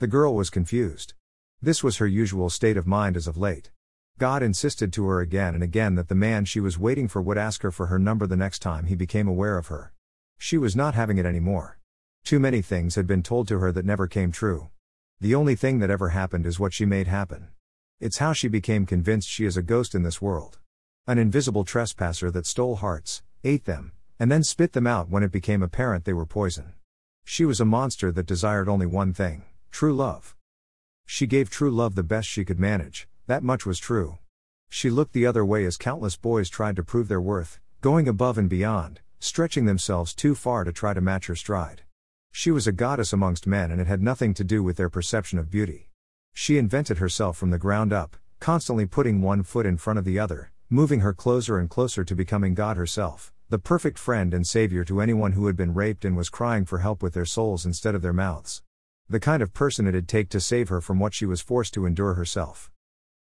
The girl was confused. This was her usual state of mind as of late. God insisted to her again and again that the man she was waiting for would ask her for her number the next time he became aware of her. She was not having it anymore. Too many things had been told to her that never came true. The only thing that ever happened is what she made happen. It's how she became convinced she is a ghost in this world. An invisible trespasser that stole hearts, ate them, and then spit them out when it became apparent they were poison. She was a monster that desired only one thing true love. She gave true love the best she could manage, that much was true. She looked the other way as countless boys tried to prove their worth, going above and beyond, stretching themselves too far to try to match her stride. She was a goddess amongst men and it had nothing to do with their perception of beauty. She invented herself from the ground up, constantly putting one foot in front of the other, moving her closer and closer to becoming God herself, the perfect friend and savior to anyone who had been raped and was crying for help with their souls instead of their mouths. The kind of person it'd take to save her from what she was forced to endure herself.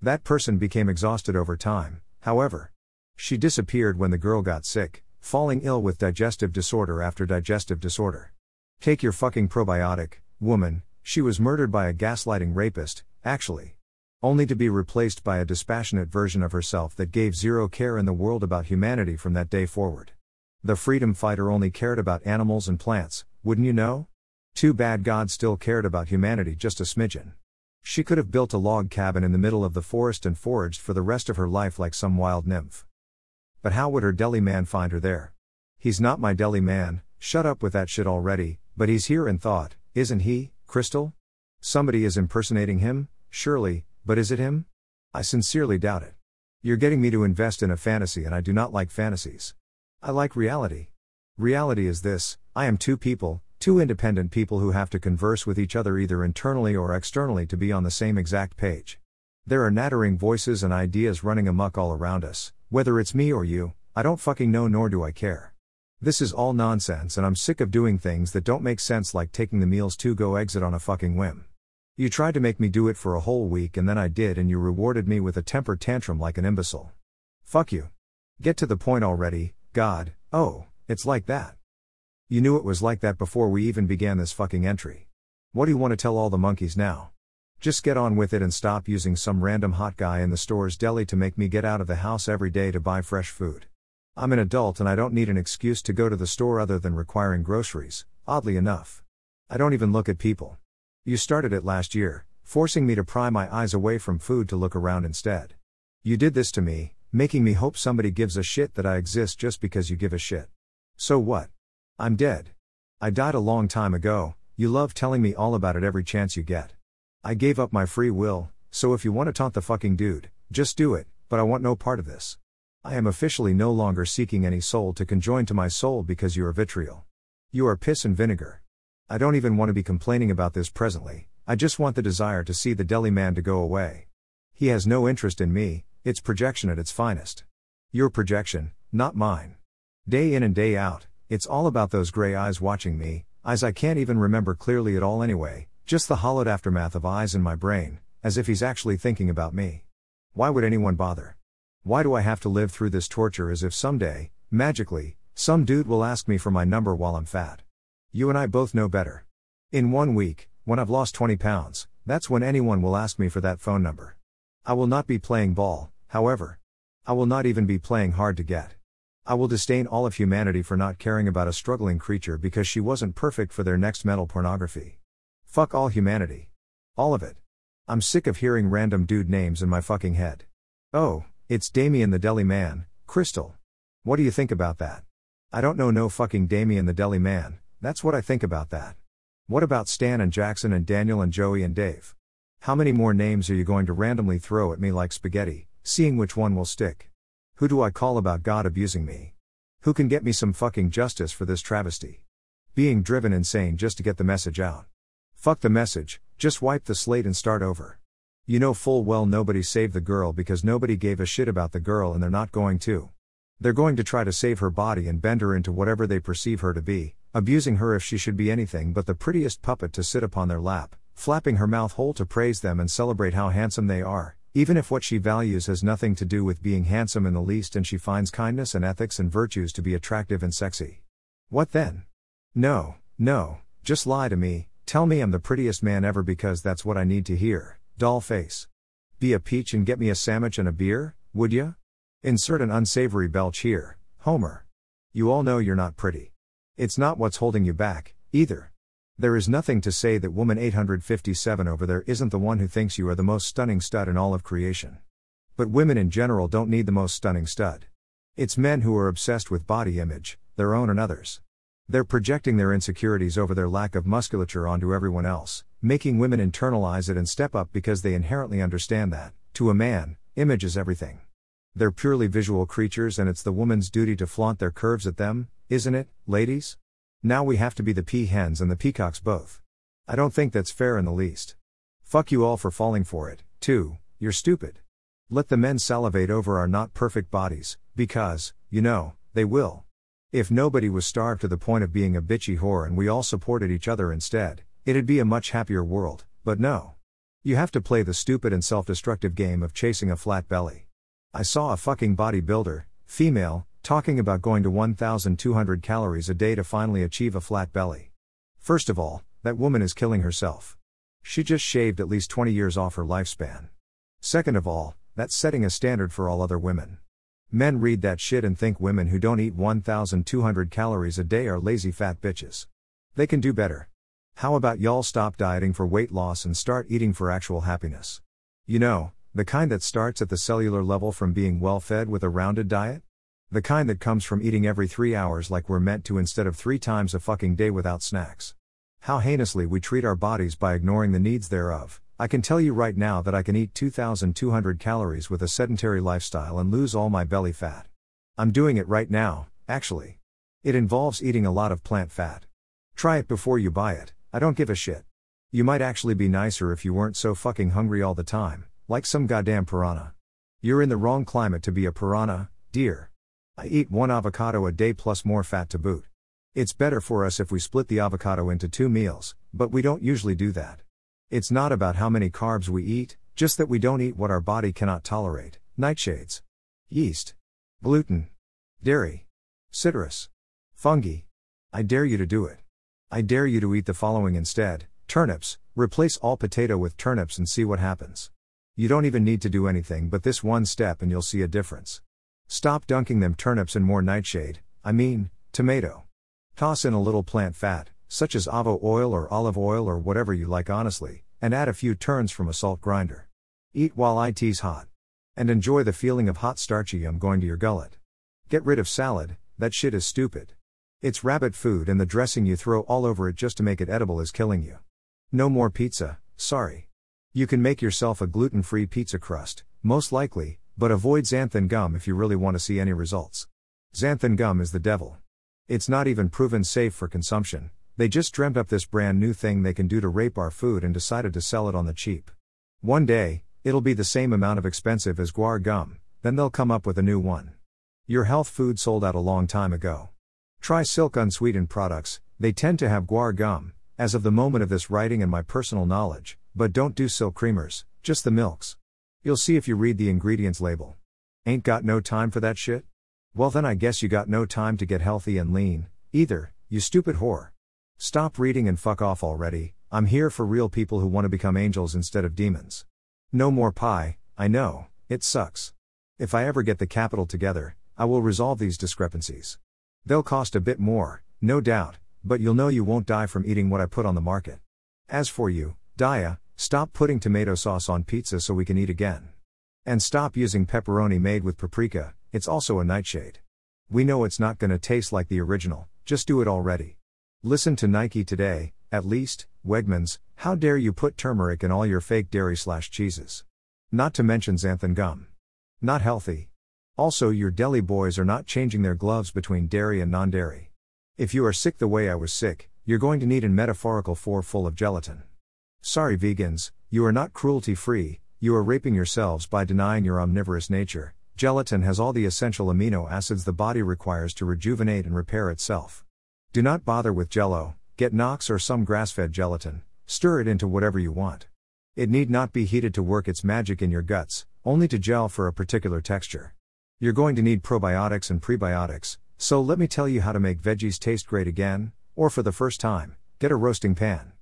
That person became exhausted over time, however. She disappeared when the girl got sick, falling ill with digestive disorder after digestive disorder. Take your fucking probiotic, woman, she was murdered by a gaslighting rapist, actually. Only to be replaced by a dispassionate version of herself that gave zero care in the world about humanity from that day forward. The freedom fighter only cared about animals and plants, wouldn't you know? Too bad God still cared about humanity just a smidgen. She could have built a log cabin in the middle of the forest and foraged for the rest of her life like some wild nymph. But how would her deli man find her there? He's not my deli man, shut up with that shit already, but he's here in thought, isn't he? Crystal? Somebody is impersonating him, surely, but is it him? I sincerely doubt it. You're getting me to invest in a fantasy, and I do not like fantasies. I like reality. Reality is this I am two people, two independent people who have to converse with each other either internally or externally to be on the same exact page. There are nattering voices and ideas running amuck all around us, whether it's me or you, I don't fucking know nor do I care. This is all nonsense and I'm sick of doing things that don't make sense like taking the meals to go exit on a fucking whim. You tried to make me do it for a whole week and then I did and you rewarded me with a temper tantrum like an imbecile. Fuck you. Get to the point already, God, oh, it's like that. You knew it was like that before we even began this fucking entry. What do you want to tell all the monkeys now? Just get on with it and stop using some random hot guy in the store's deli to make me get out of the house every day to buy fresh food. I'm an adult and I don't need an excuse to go to the store other than requiring groceries, oddly enough. I don't even look at people. You started it last year, forcing me to pry my eyes away from food to look around instead. You did this to me, making me hope somebody gives a shit that I exist just because you give a shit. So what? I'm dead. I died a long time ago, you love telling me all about it every chance you get. I gave up my free will, so if you want to taunt the fucking dude, just do it, but I want no part of this. I am officially no longer seeking any soul to conjoin to my soul because you are vitriol. You are piss and vinegar. I don't even want to be complaining about this presently, I just want the desire to see the deli man to go away. He has no interest in me, it's projection at its finest. Your projection, not mine. Day in and day out, it's all about those gray eyes watching me, eyes I can't even remember clearly at all anyway, just the hollowed aftermath of eyes in my brain, as if he's actually thinking about me. Why would anyone bother? Why do I have to live through this torture as if someday, magically, some dude will ask me for my number while I'm fat? You and I both know better. In one week, when I've lost 20 pounds, that's when anyone will ask me for that phone number. I will not be playing ball, however. I will not even be playing hard to get. I will disdain all of humanity for not caring about a struggling creature because she wasn't perfect for their next metal pornography. Fuck all humanity. All of it. I'm sick of hearing random dude names in my fucking head. Oh, it's Damien the Deli Man, Crystal. What do you think about that? I don't know no fucking Damien the Deli Man, that's what I think about that. What about Stan and Jackson and Daniel and Joey and Dave? How many more names are you going to randomly throw at me like spaghetti, seeing which one will stick? Who do I call about God abusing me? Who can get me some fucking justice for this travesty? Being driven insane just to get the message out. Fuck the message, just wipe the slate and start over. You know full well nobody saved the girl because nobody gave a shit about the girl and they're not going to. They're going to try to save her body and bend her into whatever they perceive her to be, abusing her if she should be anything but the prettiest puppet to sit upon their lap, flapping her mouth whole to praise them and celebrate how handsome they are, even if what she values has nothing to do with being handsome in the least and she finds kindness and ethics and virtues to be attractive and sexy. What then? No, no, just lie to me, Tell me I'm the prettiest man ever because that's what I need to hear, doll face. Be a peach and get me a sandwich and a beer, would ya? Insert an unsavory belch here, Homer. You all know you're not pretty. It's not what's holding you back, either. There is nothing to say that woman 857 over there isn't the one who thinks you are the most stunning stud in all of creation. But women in general don't need the most stunning stud. It's men who are obsessed with body image, their own and others. They're projecting their insecurities over their lack of musculature onto everyone else, making women internalize it and step up because they inherently understand that, to a man, image is everything. They're purely visual creatures and it's the woman's duty to flaunt their curves at them, isn't it, ladies? Now we have to be the pea hens and the peacocks both. I don't think that's fair in the least. Fuck you all for falling for it, too, you're stupid. Let the men salivate over our not perfect bodies, because, you know, they will. If nobody was starved to the point of being a bitchy whore and we all supported each other instead, It'd be a much happier world, but no. You have to play the stupid and self destructive game of chasing a flat belly. I saw a fucking bodybuilder, female, talking about going to 1,200 calories a day to finally achieve a flat belly. First of all, that woman is killing herself. She just shaved at least 20 years off her lifespan. Second of all, that's setting a standard for all other women. Men read that shit and think women who don't eat 1,200 calories a day are lazy fat bitches. They can do better. How about y'all stop dieting for weight loss and start eating for actual happiness? You know, the kind that starts at the cellular level from being well fed with a rounded diet? The kind that comes from eating every three hours like we're meant to instead of three times a fucking day without snacks. How heinously we treat our bodies by ignoring the needs thereof. I can tell you right now that I can eat 2,200 calories with a sedentary lifestyle and lose all my belly fat. I'm doing it right now, actually. It involves eating a lot of plant fat. Try it before you buy it. I don't give a shit. You might actually be nicer if you weren't so fucking hungry all the time, like some goddamn piranha. You're in the wrong climate to be a piranha, dear. I eat one avocado a day plus more fat to boot. It's better for us if we split the avocado into two meals, but we don't usually do that. It's not about how many carbs we eat, just that we don't eat what our body cannot tolerate nightshades, yeast, gluten, dairy, citrus, fungi. I dare you to do it. I dare you to eat the following instead turnips, replace all potato with turnips and see what happens. You don't even need to do anything but this one step and you'll see a difference. Stop dunking them turnips in more nightshade, I mean, tomato. Toss in a little plant fat, such as avo oil or olive oil or whatever you like honestly, and add a few turns from a salt grinder. Eat while it's hot. And enjoy the feeling of hot starchy yum going to your gullet. Get rid of salad, that shit is stupid. It's rabbit food and the dressing you throw all over it just to make it edible is killing you. No more pizza, sorry. You can make yourself a gluten free pizza crust, most likely, but avoid xanthan gum if you really want to see any results. Xanthan gum is the devil. It's not even proven safe for consumption, they just dreamt up this brand new thing they can do to rape our food and decided to sell it on the cheap. One day, it'll be the same amount of expensive as guar gum, then they'll come up with a new one. Your health food sold out a long time ago. Try Silk unsweetened products, they tend to have guar gum, as of the moment of this writing and my personal knowledge, but don't do silk creamers, just the milks. You'll see if you read the ingredients label. Ain't got no time for that shit? Well, then I guess you got no time to get healthy and lean, either, you stupid whore. Stop reading and fuck off already, I'm here for real people who want to become angels instead of demons. No more pie, I know, it sucks. If I ever get the capital together, I will resolve these discrepancies. They'll cost a bit more, no doubt, but you'll know you won't die from eating what I put on the market. As for you, Dia, stop putting tomato sauce on pizza so we can eat again. And stop using pepperoni made with paprika, it's also a nightshade. We know it's not gonna taste like the original, just do it already. Listen to Nike today, at least, Wegmans, how dare you put turmeric in all your fake dairy slash cheeses? Not to mention xanthan gum. Not healthy. Also, your deli boys are not changing their gloves between dairy and non dairy. If you are sick the way I was sick, you're going to need a metaphorical four full of gelatin. Sorry, vegans, you are not cruelty free, you are raping yourselves by denying your omnivorous nature. Gelatin has all the essential amino acids the body requires to rejuvenate and repair itself. Do not bother with jello, get Knox or some grass fed gelatin, stir it into whatever you want. It need not be heated to work its magic in your guts, only to gel for a particular texture. You're going to need probiotics and prebiotics, so let me tell you how to make veggies taste great again, or for the first time, get a roasting pan.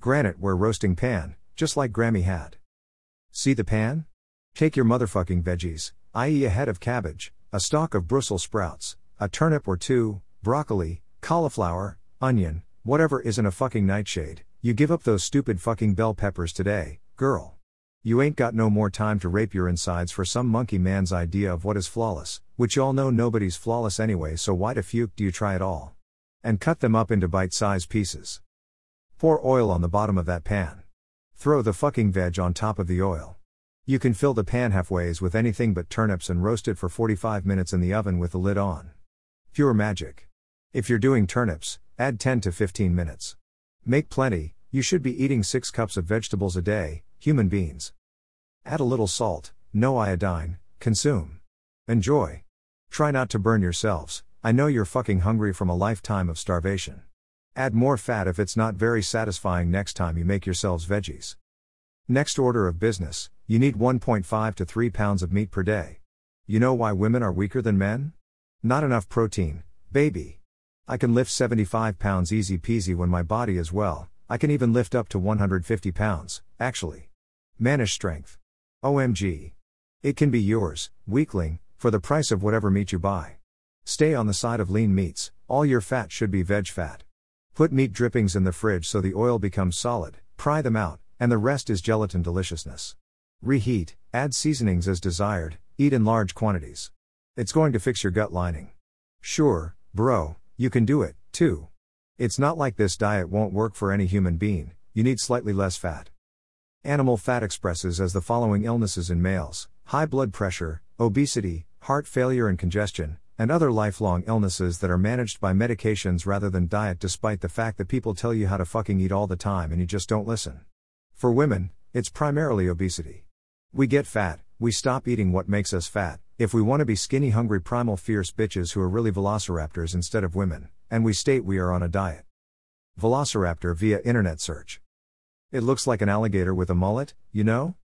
Granite ware roasting pan, just like Grammy had. See the pan? Take your motherfucking veggies, i.e., a head of cabbage, a stalk of Brussels sprouts, a turnip or two, broccoli, cauliflower, onion, whatever isn't a fucking nightshade. You give up those stupid fucking bell peppers today, girl. You ain't got no more time to rape your insides for some monkey man's idea of what is flawless, which y'all know nobody's flawless anyway, so why the fuck do you try it all? And cut them up into bite sized pieces. Pour oil on the bottom of that pan. Throw the fucking veg on top of the oil. You can fill the pan halfways with anything but turnips and roast it for 45 minutes in the oven with the lid on. Pure magic. If you're doing turnips, add 10 to 15 minutes. Make plenty, you should be eating 6 cups of vegetables a day, human beings. Add a little salt, no iodine, consume. Enjoy. Try not to burn yourselves, I know you're fucking hungry from a lifetime of starvation. Add more fat if it's not very satisfying next time you make yourselves veggies. Next order of business, you need 1.5 to 3 pounds of meat per day. You know why women are weaker than men? Not enough protein, baby. I can lift 75 pounds easy peasy when my body is well, I can even lift up to 150 pounds, actually. Manish strength. OMG. It can be yours, weakling, for the price of whatever meat you buy. Stay on the side of lean meats, all your fat should be veg fat. Put meat drippings in the fridge so the oil becomes solid, pry them out, and the rest is gelatin deliciousness. Reheat, add seasonings as desired, eat in large quantities. It's going to fix your gut lining. Sure, bro, you can do it, too. It's not like this diet won't work for any human being, you need slightly less fat. Animal fat expresses as the following illnesses in males high blood pressure, obesity, heart failure and congestion, and other lifelong illnesses that are managed by medications rather than diet, despite the fact that people tell you how to fucking eat all the time and you just don't listen. For women, it's primarily obesity. We get fat, we stop eating what makes us fat, if we want to be skinny, hungry, primal, fierce bitches who are really velociraptors instead of women, and we state we are on a diet. Velociraptor via internet search. It looks like an alligator with a mullet, you know?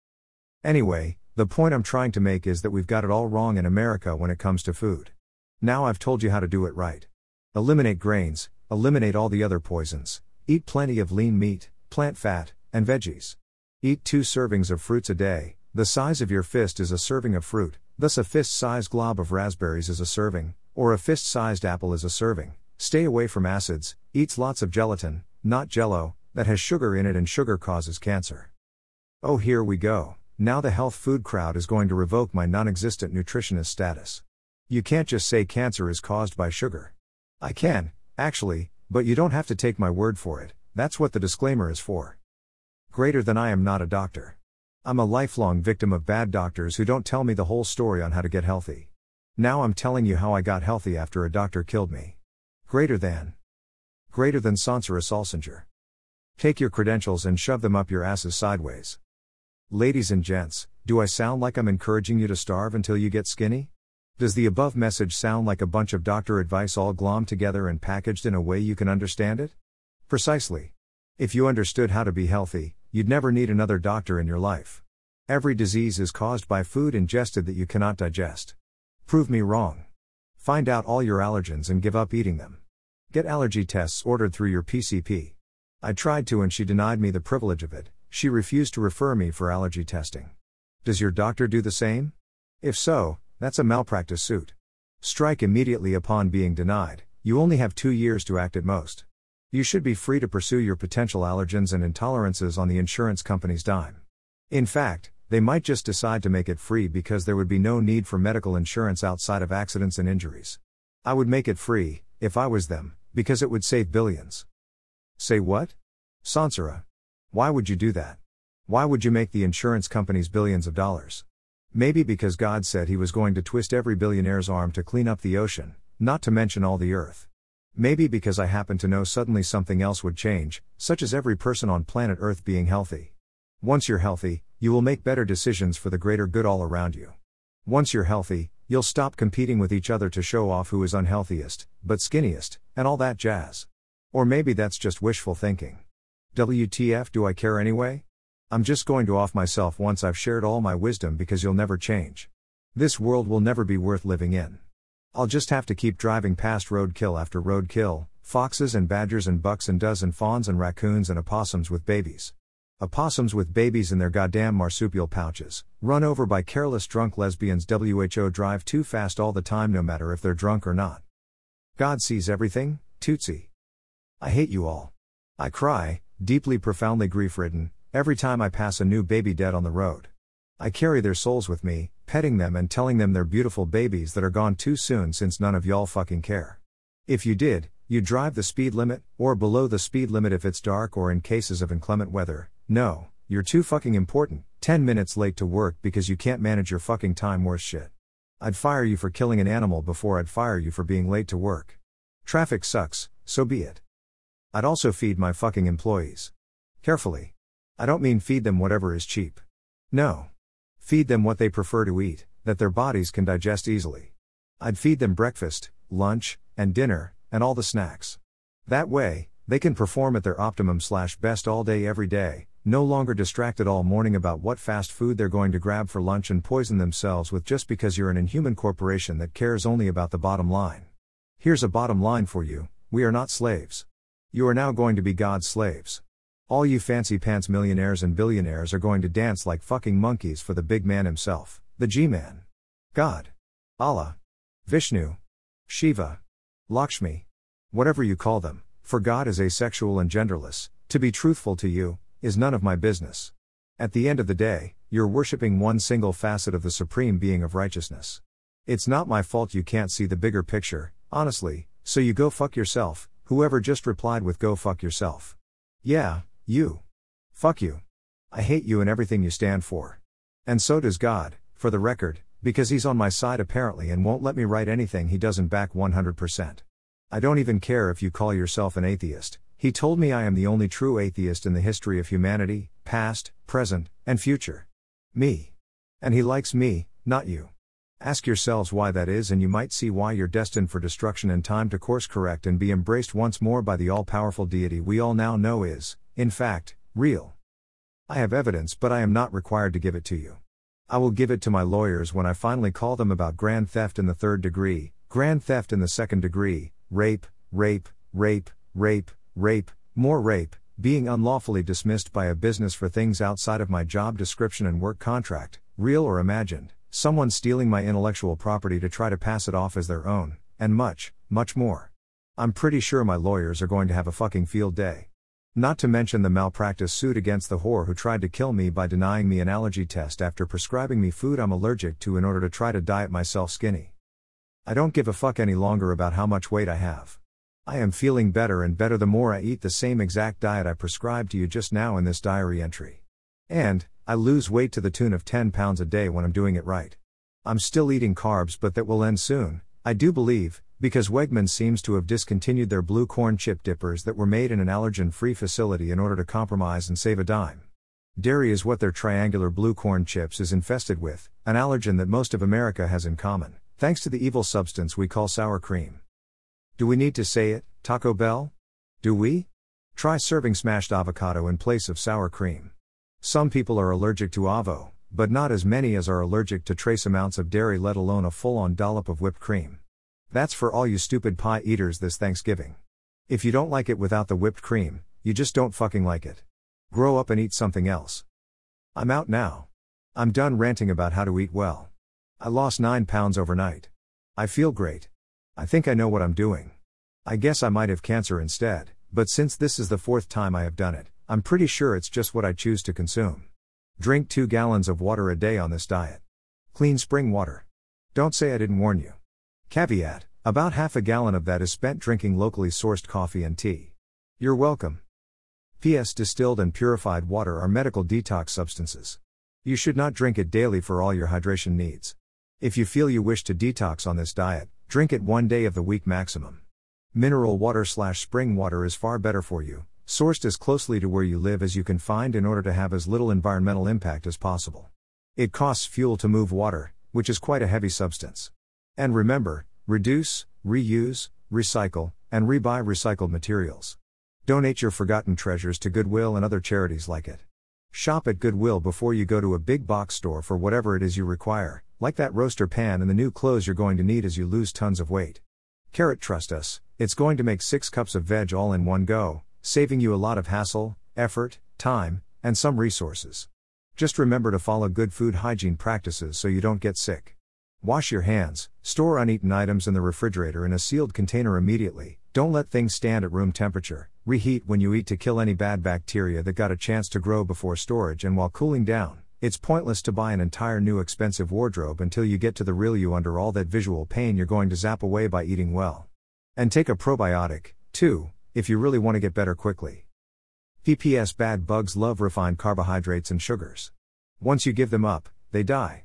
Anyway, the point I'm trying to make is that we've got it all wrong in America when it comes to food. Now I've told you how to do it right. Eliminate grains, eliminate all the other poisons, eat plenty of lean meat, plant fat, and veggies. Eat two servings of fruits a day, the size of your fist is a serving of fruit, thus, a fist sized glob of raspberries is a serving, or a fist sized apple is a serving. Stay away from acids, eats lots of gelatin, not jello, that has sugar in it and sugar causes cancer. Oh, here we go. Now the health food crowd is going to revoke my non existent nutritionist status. You can't just say cancer is caused by sugar. I can, actually, but you don't have to take my word for it, that's what the disclaimer is for. Greater than I am not a doctor. I'm a lifelong victim of bad doctors who don't tell me the whole story on how to get healthy. Now I'm telling you how I got healthy after a doctor killed me. Greater than. Greater than Sansara Salsinger. Take your credentials and shove them up your asses sideways. Ladies and gents, do I sound like I'm encouraging you to starve until you get skinny? Does the above message sound like a bunch of doctor advice all glommed together and packaged in a way you can understand it? Precisely. If you understood how to be healthy, you'd never need another doctor in your life. Every disease is caused by food ingested that you cannot digest. Prove me wrong. Find out all your allergens and give up eating them. Get allergy tests ordered through your PCP. I tried to and she denied me the privilege of it, she refused to refer me for allergy testing. Does your doctor do the same? If so, that's a malpractice suit. Strike immediately upon being denied, you only have two years to act at most. You should be free to pursue your potential allergens and intolerances on the insurance company's dime. In fact, they might just decide to make it free because there would be no need for medical insurance outside of accidents and injuries. I would make it free, if I was them, because it would save billions. Say what? Sansara. Why would you do that? Why would you make the insurance companies billions of dollars? Maybe because God said he was going to twist every billionaire's arm to clean up the ocean, not to mention all the earth. Maybe because I happen to know suddenly something else would change, such as every person on planet Earth being healthy. Once you're healthy, you will make better decisions for the greater good all around you. Once you're healthy, you'll stop competing with each other to show off who is unhealthiest, but skinniest, and all that jazz. Or maybe that's just wishful thinking. WTF do I care anyway? I'm just going to off myself once I've shared all my wisdom because you'll never change. This world will never be worth living in. I'll just have to keep driving past roadkill after roadkill, foxes and badgers and bucks and does and fawns and raccoons and opossums with babies. Opossums with babies in their goddamn marsupial pouches, run over by careless drunk lesbians, WHO drive too fast all the time no matter if they're drunk or not. God sees everything, Tootsie. I hate you all. I cry, deeply profoundly grief ridden, every time I pass a new baby dead on the road. I carry their souls with me, petting them and telling them they're beautiful babies that are gone too soon since none of y'all fucking care. If you did, you'd drive the speed limit, or below the speed limit if it's dark or in cases of inclement weather. No, you're too fucking important, 10 minutes late to work because you can't manage your fucking time worse shit. I'd fire you for killing an animal before I'd fire you for being late to work. Traffic sucks, so be it. I'd also feed my fucking employees. Carefully. I don't mean feed them whatever is cheap. No. Feed them what they prefer to eat, that their bodies can digest easily. I'd feed them breakfast, lunch, and dinner, and all the snacks. That way, they can perform at their optimum slash best all day every day, no longer distracted all morning about what fast food they're going to grab for lunch and poison themselves with just because you're an inhuman corporation that cares only about the bottom line. Here's a bottom line for you we are not slaves. You are now going to be God's slaves. All you fancy pants millionaires and billionaires are going to dance like fucking monkeys for the big man himself, the G Man. God. Allah. Vishnu. Shiva. Lakshmi. Whatever you call them, for God is asexual and genderless, to be truthful to you, is none of my business. At the end of the day, you're worshipping one single facet of the supreme being of righteousness. It's not my fault you can't see the bigger picture, honestly, so you go fuck yourself, whoever just replied with go fuck yourself. Yeah, you. Fuck you. I hate you and everything you stand for. And so does God, for the record, because he's on my side apparently and won't let me write anything he doesn't back 100%. I don't even care if you call yourself an atheist, he told me I am the only true atheist in the history of humanity, past, present, and future. Me. And he likes me, not you. Ask yourselves why that is, and you might see why you're destined for destruction and time to course correct and be embraced once more by the all powerful deity we all now know is, in fact, real. I have evidence, but I am not required to give it to you. I will give it to my lawyers when I finally call them about grand theft in the third degree, grand theft in the second degree, rape, rape, rape, rape, rape, more rape, being unlawfully dismissed by a business for things outside of my job description and work contract, real or imagined, someone stealing my intellectual property to try to pass it off as their own, and much, much more. I'm pretty sure my lawyers are going to have a fucking field day. Not to mention the malpractice suit against the whore who tried to kill me by denying me an allergy test after prescribing me food I'm allergic to in order to try to diet myself skinny. I don't give a fuck any longer about how much weight I have. I am feeling better and better the more I eat the same exact diet I prescribed to you just now in this diary entry. And, I lose weight to the tune of 10 pounds a day when I'm doing it right. I'm still eating carbs, but that will end soon, I do believe, because Wegmans seems to have discontinued their blue corn chip dippers that were made in an allergen free facility in order to compromise and save a dime. Dairy is what their triangular blue corn chips is infested with, an allergen that most of America has in common, thanks to the evil substance we call sour cream. Do we need to say it, Taco Bell? Do we? Try serving smashed avocado in place of sour cream. Some people are allergic to avo, but not as many as are allergic to trace amounts of dairy, let alone a full on dollop of whipped cream. That's for all you stupid pie eaters this Thanksgiving. If you don't like it without the whipped cream, you just don't fucking like it. Grow up and eat something else. I'm out now. I'm done ranting about how to eat well. I lost 9 pounds overnight. I feel great. I think I know what I'm doing. I guess I might have cancer instead, but since this is the fourth time I have done it, I'm pretty sure it's just what I choose to consume. Drink 2 gallons of water a day on this diet. Clean spring water. Don't say I didn't warn you. Caveat about half a gallon of that is spent drinking locally sourced coffee and tea. You're welcome. P.S. Distilled and purified water are medical detox substances. You should not drink it daily for all your hydration needs. If you feel you wish to detox on this diet, drink it one day of the week maximum. Mineral water slash spring water is far better for you, sourced as closely to where you live as you can find in order to have as little environmental impact as possible. It costs fuel to move water, which is quite a heavy substance. And remember, reduce, reuse, recycle, and rebuy recycled materials. Donate your forgotten treasures to Goodwill and other charities like it. Shop at Goodwill before you go to a big box store for whatever it is you require, like that roaster pan and the new clothes you're going to need as you lose tons of weight. Carrot trust us, it's going to make 6 cups of veg all in one go, saving you a lot of hassle, effort, time, and some resources. Just remember to follow good food hygiene practices so you don't get sick. Wash your hands, store uneaten items in the refrigerator in a sealed container immediately, don't let things stand at room temperature, reheat when you eat to kill any bad bacteria that got a chance to grow before storage and while cooling down. It's pointless to buy an entire new expensive wardrobe until you get to the real you under all that visual pain you're going to zap away by eating well. And take a probiotic, too, if you really want to get better quickly. PPS bad bugs love refined carbohydrates and sugars. Once you give them up, they die.